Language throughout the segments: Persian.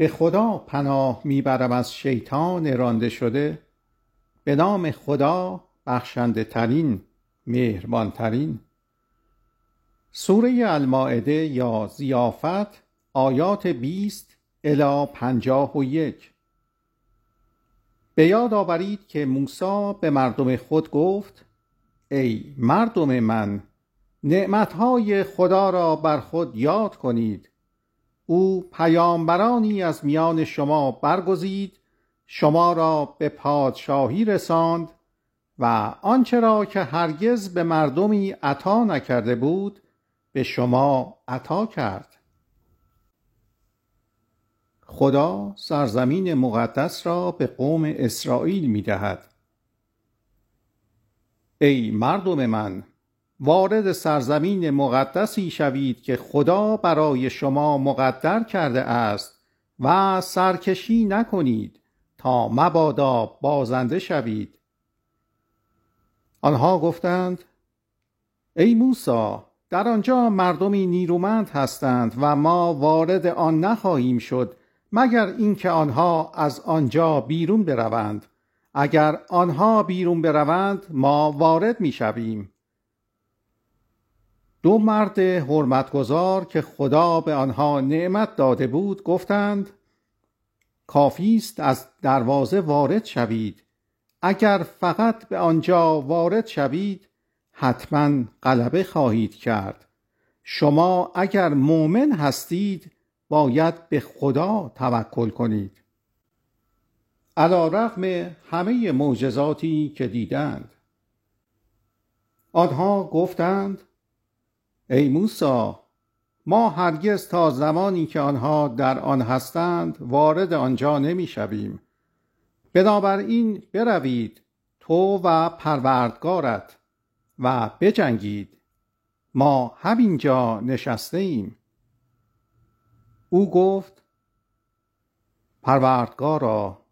به خدا پناه می برم از شیطان رانده شده. به نام خدا بخشنده ترین مهربان ترین سوره المایده یا زیافت آیات بیست الی پنجاه و یک. به یاد آورید که موسی به مردم خود گفت ای مردم من نعمتهای خدا را بر خود یاد کنید. او پیامبرانی از میان شما برگزید شما را به پادشاهی رساند و آنچه را که هرگز به مردمی عطا نکرده بود به شما عطا کرد. خدا سرزمین مقدس را به قوم اسرائیل می دهد ای مردم من وارد سرزمین مقدسی شوید که خدا برای شما مقدر کرده است و سرکشی نکنید تا مبادا بازنده شوید. آنها گفتند ای موسی در آنجا مردمی نیرومند هستند و ما وارد آن نخواهیم شد مگر اینکه آنها از آنجا بیرون بروند. اگر آنها بیرون بروند ما وارد می‌شویم. دو مرد حرمتگزار که خدا به آنها نعمت داده بود گفتند کافی است از دروازه وارد شوید. اگر فقط به آنجا وارد شوید حتما غلبه خواهید کرد. شما اگر مؤمن هستید باید به خدا توکل کنید. علا رغم همه معجزاتی که دیدند. آنها گفتند ای موسی ما هرگز تا زمانی که آنها در آن هستند وارد آنجا نمی شویم بنابراین بروید تو و پروردگارت و بجنگید. ما همینجا نشسته ایم او گفت پروردگارا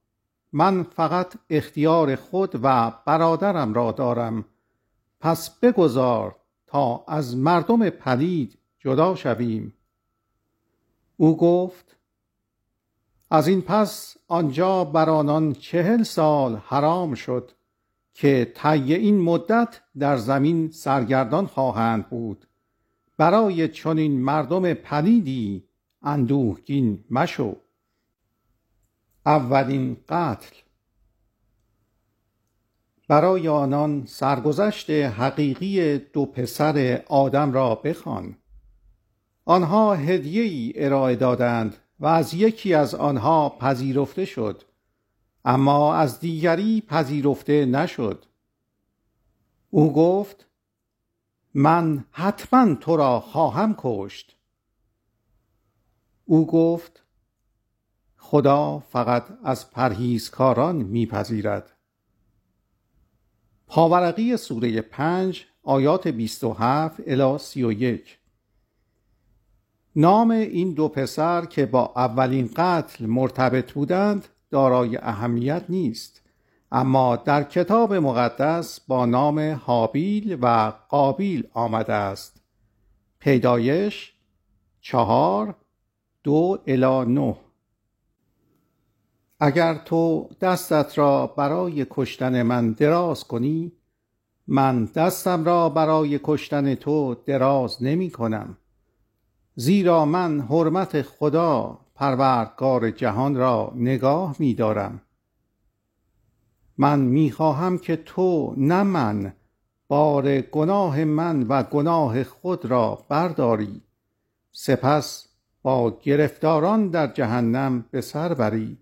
من فقط اختیار خود و برادرم را دارم. پس بگذار تا از مردم پلید جدا شویم. او گفت از این پس آنجا بر آنان چهل سال حرام شد که طی این مدت در زمین سرگردان خواهند بود. برای چنین مردم پلیدی اندوهگین مشو. اولین قتل. برای آنان سرگذشت حقیقی دو پسر آدم را بخوان. آنها هدیه ای ارائه دادند و از یکی از آنها پذیرفته شد اما از دیگری پذیرفته نشد. او گفت من حتما تو را خواهم کشت. او گفت خدا فقط از پرهیزکاران میپذیرد. پاورقی سوره پنج آیات 27 الی 31 نام این دو پسر که با اولین قتل مرتبط بودند دارای اهمیت نیست. اما در کتاب مقدس با نام حابیل و قابیل آمده است. پیدایش چهار دو الی نه. اگر تو دستت را برای کشتن من دراز کنی من دستم را برای کشتن تو دراز نمی کنم. زیرا من حرمت خدا پروردگار جهان را نگاه می دارم. من می خواهم که تو نه من بار گناه من و گناه خود را برداری. سپس با گرفتاران در جهنم به سر بری.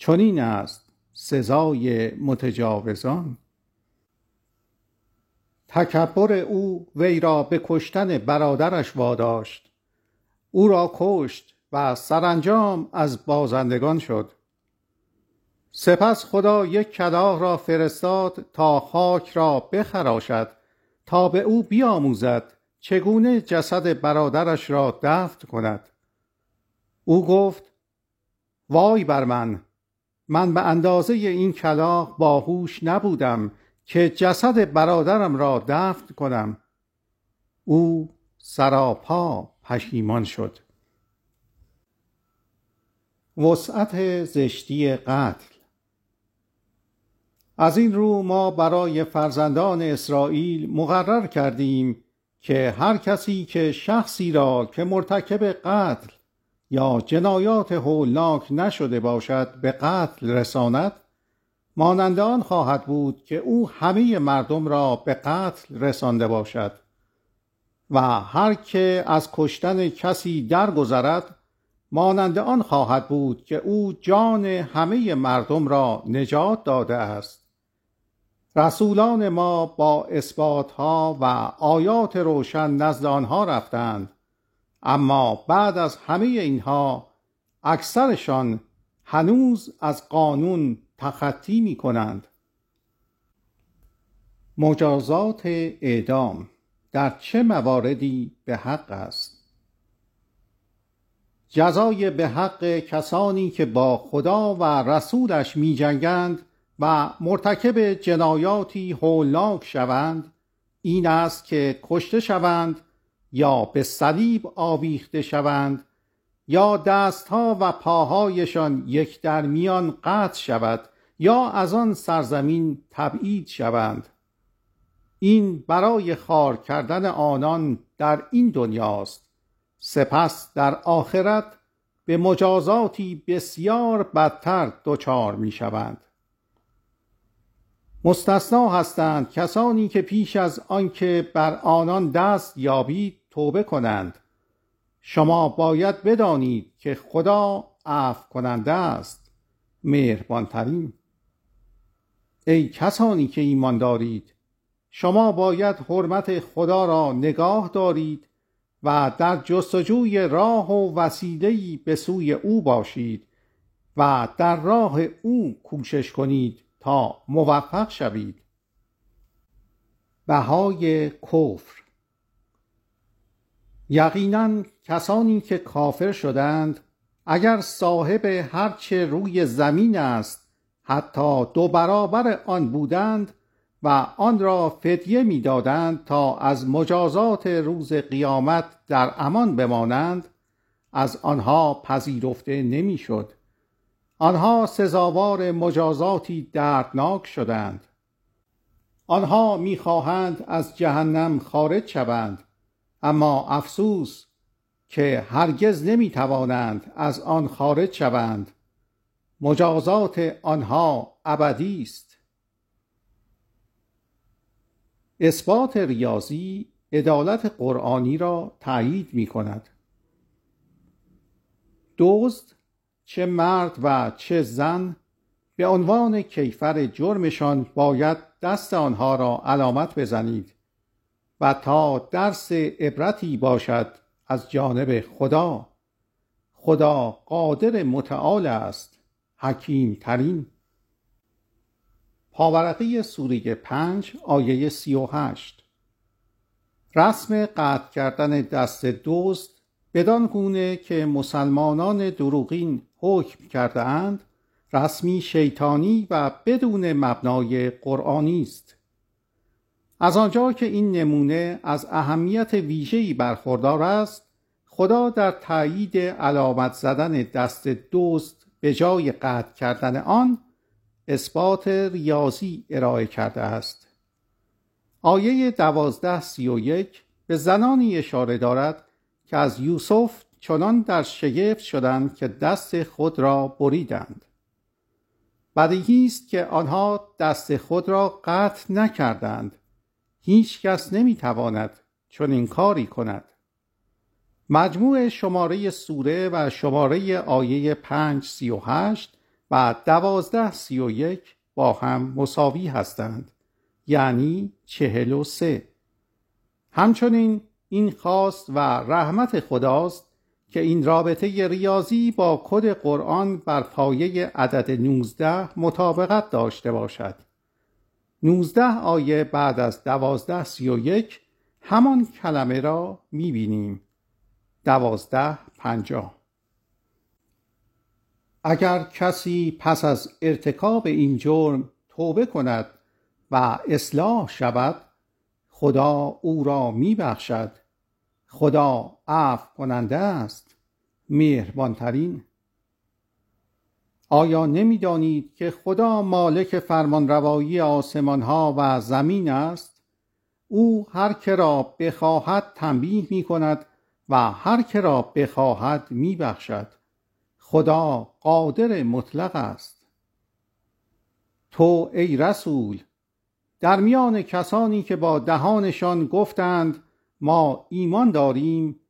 چنین است سزای متجاوزان. تکبر او وی را به کشتن برادرش واداشت. او را کشت و سرانجام از بازندگان شد. سپس خدا یک کلاه را فرستاد تا خاک را بخراشد تا به او بیاموزد چگونه جسد برادرش را دفن کند. او گفت وای بر من من به اندازه این کلاه باهوش نبودم که جسد برادرم را دفن کنم. او سراپا پشیمان شد. وسعت زشتی قتل. از این رو ما برای فرزندان اسرائیل مقرر کردیم که هر کسی که شخصی را که مرتکب قتل یا جنایات هولناک نشده باشد به قتل رساند؟ مانند آن خواهد بود که او همه مردم را به قتل رسانده باشد. و هر که از کشتن کسی درگذرد مانند آن خواهد بود که او جان همه مردم را نجات داده است. رسولان ما با اثباتها و آیات روشن نزد آنها رفتند. اما بعد از همه اینها اکثرشان هنوز از قانون تخطی می کنند مجازات اعدام در چه مواردی به حق است؟ جزای به حق کسانی که با خدا و رسولش می جنگند و مرتکب جنایاتی هولناک شوند این است که کشته شوند یا به صلیب آویخته شوند یا دستها و پاهایشان یک در میان قطع شود یا از آن سرزمین تبعید شوند. این برای خار کردن آنان در این دنیاست. سپس در آخرت به مجازاتی بسیار بدتر دچار می شوند مستثنا هستند کسانی که پیش از آنکه بر آنان دست یابید توبه کنند. شما باید بدانید که خدا عفو کننده است. مهربانترین. ای کسانی که ایمان دارید شما باید حرمت خدا را نگاه دارید و در جستجوی راه و وسیله‌ای به سوی او باشید و در راه او کوشش کنید. تا موفق شوید. بهای کفر. یقینا کسانی که کافر شدند اگر صاحب هرچه روی زمین است حتی دو برابر آن بودند و آن را فدیه می‌دادند تا از مجازات روز قیامت در امان بمانند از آنها پذیرفته نمی‌شد. آنها سزاوار مجازاتی دردناک شدند. آنها می‌خواهند از جهنم خارج شوند اما افسوس که هرگز نمی‌توانند از آن خارج شوند. مجازات آنها ابدی است. اثبات ریاضی عدالت قرآنی را تایید می کند دزد چه مرد و چه زن به عنوان کیفر جرمشان باید دست آنها را علامت بزنید و تا درس عبرتی باشد از جانب خدا. خدا قادر متعال است حکیم ترین پاورقی سوره پنج آیه سی و هشت. رسم قطع کردن دست دوست بدان گونه که مسلمانان دروغین حکم کرده اند رسمی شیطانی و بدون مبنای قرآنی است. از آنجا که این نمونه از اهمیت ویژه‌ای برخوردار است خدا در تایید علامت زدن دست دوست به جای قطع کردن آن اثبات ریاضی ارائه کرده است. آیه دوازده سی و یک به زنانی اشاره دارد که از یوسف چنان در شگفت شدند که دست خود را بریدند. بدیهی است که آنها دست خود را قطع نکردند. هیچ کس نمی‌تواند چون این کاری کند. مجموع شماره سوره و شماره آیه پنج سی و هشت و دوازده سی و یک با هم مساوی هستند یعنی چهل و سه. همچنین این خواست و رحمت خداست که این رابطه ریاضی با کد قرآن بر پایه عدد 19 مطابقت داشته باشد. 19 آیه بعد از 12 سی و یک همان کلمه را می‌بینیم. دوازده پنجاه. اگر کسی پس از ارتکاب این جرم توبه کند و اصلاح شود خدا او را میبخشد. خدا عفو کننده است. مهربانترین. آیا نمی‌دانید که خدا مالک فرمانروایی آسمان ها و زمین است؟ او هر که را بخواهد تنبیه می کند و هر که را بخواهد می بخشد خدا قادر مطلق است. تو ای رسول در میان کسانی که با دهانشان گفتند ما ایمان داریم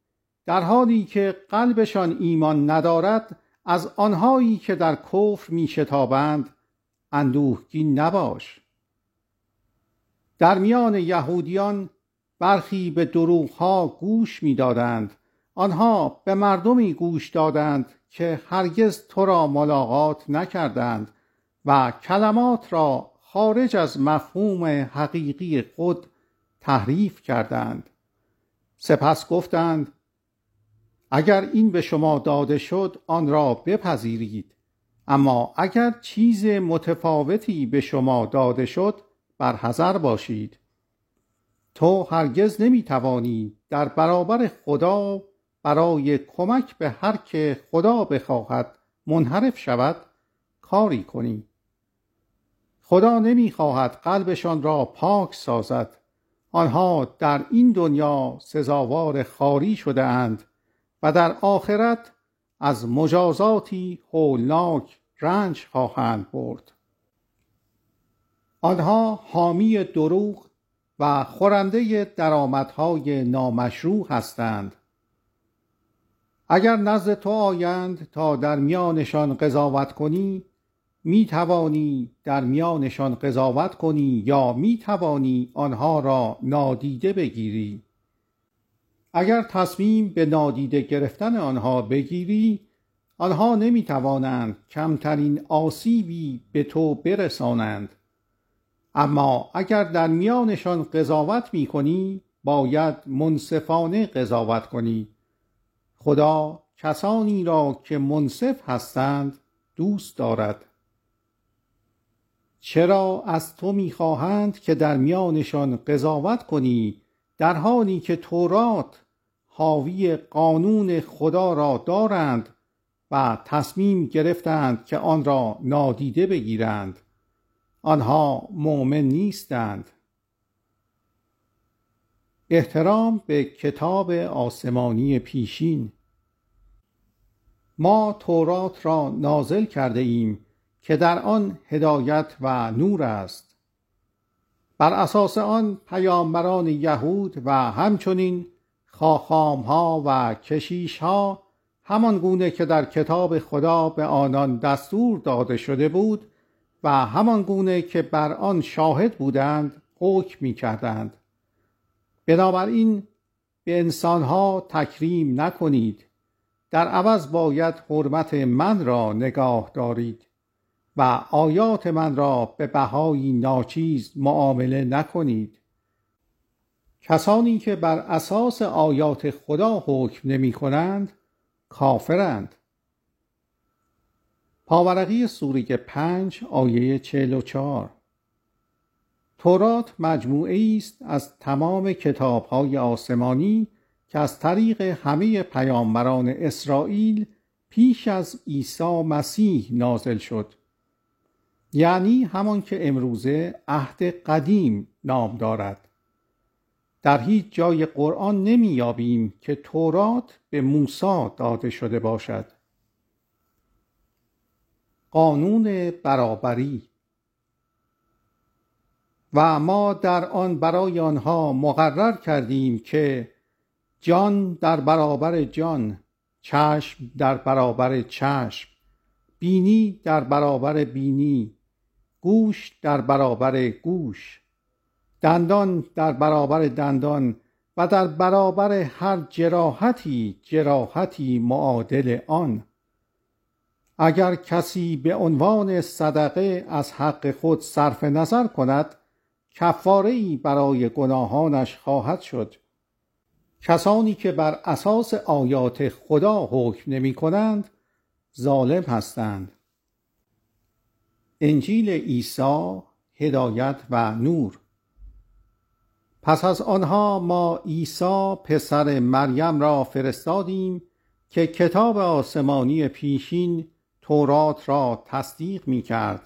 در حالی که قلبشان ایمان ندارد از آنهایی که در کفر می شتابند اندوهگین نباش. در میان یهودیان برخی به دروغها گوش می‌دادند. آنها به مردمی گوش دادند که هرگز تو را ملاقات نکردند و کلمات را خارج از مفهوم حقیقی خود تحریف کردند. سپس گفتند اگر این به شما داده شد آن را بپذیرید. اما اگر چیز متفاوتی به شما داده شد بر حذر باشید. تو هرگز نمی‌توانی در برابر خدا برای کمک به هر که خدا بخواهد منحرف شود کاری کنی. خدا نمی‌خواهد قلبشان را پاک سازد. آنها در این دنیا سزاوار خاری شده اند و در آخرت از مجازاتی هولناک رنج خواهند برد. آنها حامی دروغ و خورنده درآمدهای نامشروع هستند. اگر نزد تو آیند تا در میانشان قضاوت کنی می توانی در میانشان قضاوت کنی یا می توانی آنها را نادیده بگیری؟ اگر تصمیم به نادیده گرفتن آنها بگیری آنها نمی توانند کمترین آسیبی به تو برسانند. اما اگر در میانشان قضاوت می کنی باید منصفانه قضاوت کنی. خدا کسانی را که منصف هستند دوست دارد. چرا از تو می‌خواهند که در میانشان قضاوت کنی در حالی که تورات حاوی قانون خدا را دارند و تصمیم گرفتند که آن را نادیده بگیرند. آنها مؤمن نیستند. احترام به کتاب آسمانی پیشین. ما تورات را نازل کرده ایم که در آن هدایت و نور است. بر اساس آن پیامبران یهود و همچنین خاخام ها و کشیش ها همان گونه که در کتاب خدا به آنان دستور داده شده بود و همان گونه که بر آن شاهد بودند حکم می کردند بنابراین به انسانها تکریم نکنید. در عوض باید حرمت من را نگاه دارید. و آیات من را به بهایی ناچیز معامله نکنید. کسانی که بر اساس آیات خدا حکم نمی کنند کافرند. پاورقی سوره پنج آیه چهل و چهار. تورات مجموعه است از تمام کتابهای آسمانی که از طریق همه پیامبران اسرائیل پیش از عیسی مسیح نازل شد. یعنی همان که امروزه عهد قدیم نام دارد. در هیچ جای قرآن نمییابیم که تورات به موسی داده شده باشد. قانون برابری. و ما در آن برای آنها مقرر کردیم که جان در برابر جان چشم در برابر چشم بینی در برابر بینی گوش در برابر گوش دندان در برابر دندان و در برابر هر جراحتی جراحتی معادل آن. اگر کسی به عنوان صدقه از حق خود صرف نظر کند کفاره ای برای گناهانش خواهد شد. کسانی که بر اساس آیات خدا حکم نمی کنند ظالم هستند. انجیل عیسی هدایت و نور. پس از آنها ما عیسی پسر مریم را فرستادیم که کتاب آسمانی پیشین تورات را تصدیق می کرد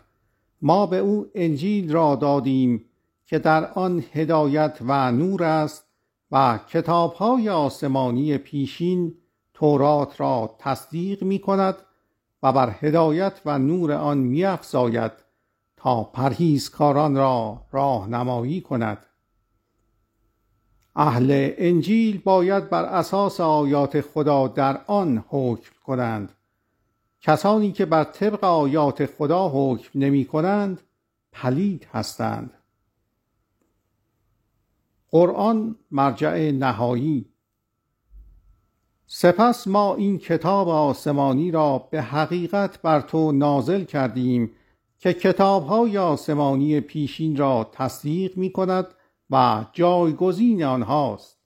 ما به او انجیل را دادیم که در آن هدایت و نور است و کتابهای آسمانی پیشین تورات را تصدیق می کند و بر هدایت و نور آن می افزاید تا پرهیزکاران را راهنمایی کند. اهل انجیل باید بر اساس آیات خدا در آن حکم کنند. کسانی که بر طبق آیات خدا حکم نمی کنند پلید هستند. قرآن مرجع نهایی سپس ما این کتاب آسمانی را به حقیقت بر تو نازل کردیم که کتابهای آسمانی پیشین را تصدیق می کند و جایگزین آنهاست.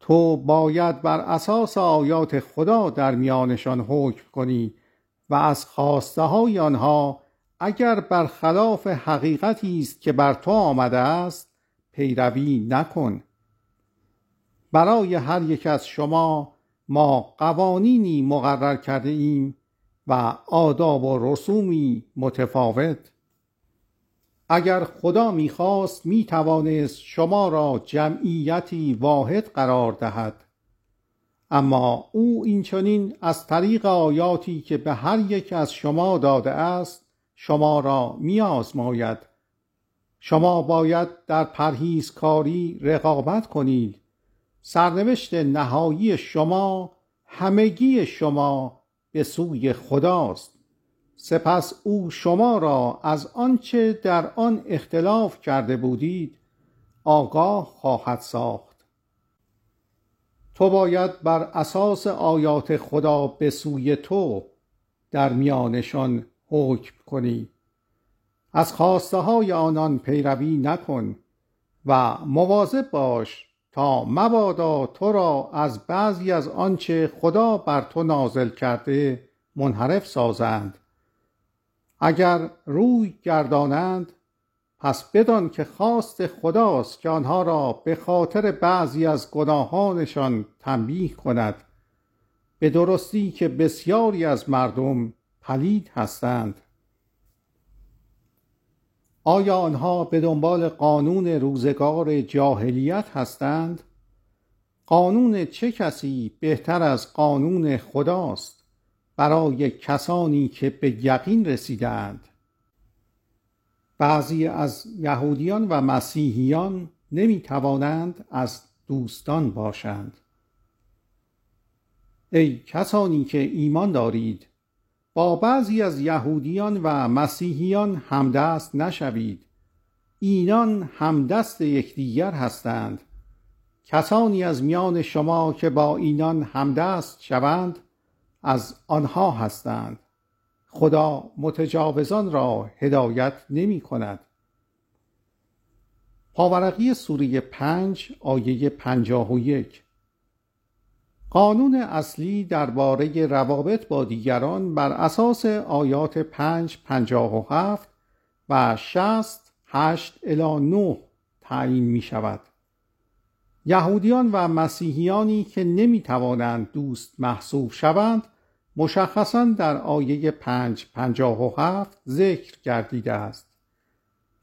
تو باید بر اساس آیات خدا در میانشان حکم کنی و از خواسته های آنها اگر برخلاف حقیقتی است که بر تو آمده است پیروی نکن. برای هر یک از شما ما قوانینی مقرر کرده ایم و آداب و رسومی متفاوت. اگر خدا می‌خواست می‌توانست شما را جمعیتی واحد قرار دهد. اما او اینچنین از طریق آیاتی که به هر یک از شما داده است شما را میآزماید. شما باید در پرهیزکاری رقابت کنید. سرنوشت نهایی شما همگی شما به سوی خداست. سپس او شما را از آنچه در آن اختلاف کرده بودید آگاه خواهد ساخت. تو باید بر اساس آیات خدا به سوی تو در میانشان حکم کنی. از خواسته های آنان پیروی نکن و مواظب باش مبادا تو را از بعضی از آنچه خدا بر تو نازل کرده منحرف سازند. اگر روی گردانند پس بدان که خواست خداست که آنها را به خاطر بعضی از گناهانشان تنبیه کند. به درستی که بسیاری از مردم پلید هستند. آیا آنها به دنبال قانون روزگار جاهلیت هستند؟ قانون چه کسی بهتر از قانون خداست برای کسانی که به یقین رسیدند؟ بعضی از یهودیان و مسیحیان نمی توانند از دوستان باشند ای کسانی که ایمان دارید با بعضی از یهودیان و مسیحیان همدست نشوید. اینان همدست یکدیگر هستند. کسانی از میان شما که با اینان همدست شوند از آنها هستند. خدا متجاوزان را هدایت نمی کند. پاورقی سوره پنج آیه پنجاه و یک. قانون اصلی درباره روابط با دیگران بر اساس آیات پنج پنجاه و هفت و شست هشت الی نه تعیین می شود. یهودیان و مسیحیانی که نمی توانند دوست محسوب شوند مشخصا در آیه پنج پنجاه و هفت ذکر گردیده است.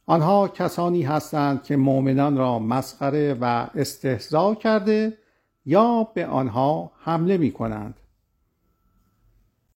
آنها کسانی هستند که مؤمنان را مسخره و استهزا کرده یا به آنها حمله می کنند